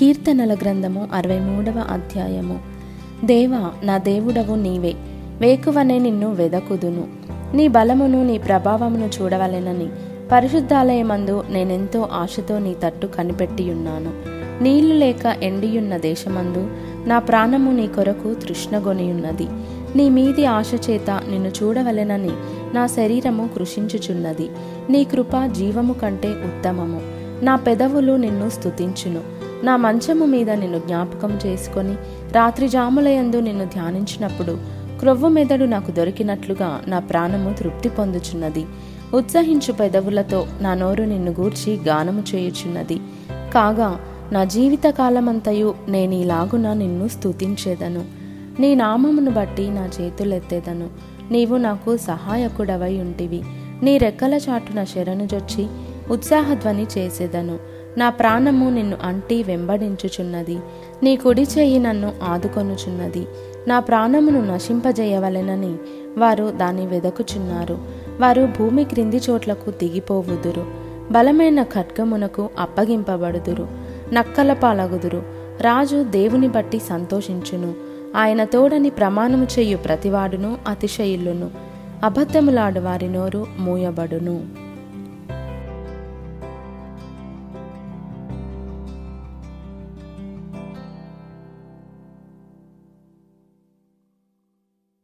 కీర్తనల గ్రంథము అరవై మూడవ అధ్యాయము. దేవా నా దేవుడవు నీవే. వేకువనే నిన్ను వెదకుదును. నీ బలమును నీ ప్రభావమును చూడవలెనని పరిశుద్ధాలయమందు నేనెంతో ఆశతో నీ తట్టు కనిపెట్టియున్నాను. నీళ్ళు లేక ఎండియున్న దేశమందు నా ప్రాణము నీ కొరకు తృష్ణగొనియున్నది. నీ మీది ఆశ చేత నిన్ను చూడవలెనని నా శరీరము కృషించుచున్నది. నీ కృప జీవము కంటే ఉత్తమము. నా పెదవులు నిన్ను స్థుతించును నా మంచము మీద నిన్ను జ్ఞాపకం చేసుకొని రాత్రి జాములయందు నిన్ను ధ్యానించినప్పుడు క్రొవ్వు మెదడు నాకు దొరికినట్లుగా నా ప్రాణము తృప్తి పొందుచున్నది. ఉత్సహించు పెదవులతో నా నోరు నిన్ను గూర్చి గానము చేయుచున్నది. కాగా నా జీవిత కాలమంతయు నేను ఇలాగున నిన్ను స్థుతించేదను నీ నామమును బట్టి నా చేతులెత్తేదను. నీవు నాకు సహాయకుడవై ఉంటివి. నీ రెక్కల చాటున శరణుజొచ్చి ఉత్సాహధ్వని చేసేదను. నా ప్రాణము నిన్ను అంటి వెంబడించుచున్నది. నీ కుడి చెయ్యి నన్ను ఆదుకొనుచున్నది. నా ప్రాణమును నశింపజేయవలెనని వారు దాన్ని వెదకుచున్నారు. వారు భూమి క్రింది చోట్లకు దిగిపోవుదురు. బలమైన ఖడ్గమునకు అప్పగింపబడుదురు. నక్కల పాలగుదురు. రాజు దేవుని బట్టి సంతోషించును. ఆయన తోడని ప్రమాణము చేయు ప్రతివాడును అతిశయిల్లును. అబద్ధములాడు వారి నోరు మూయబడును.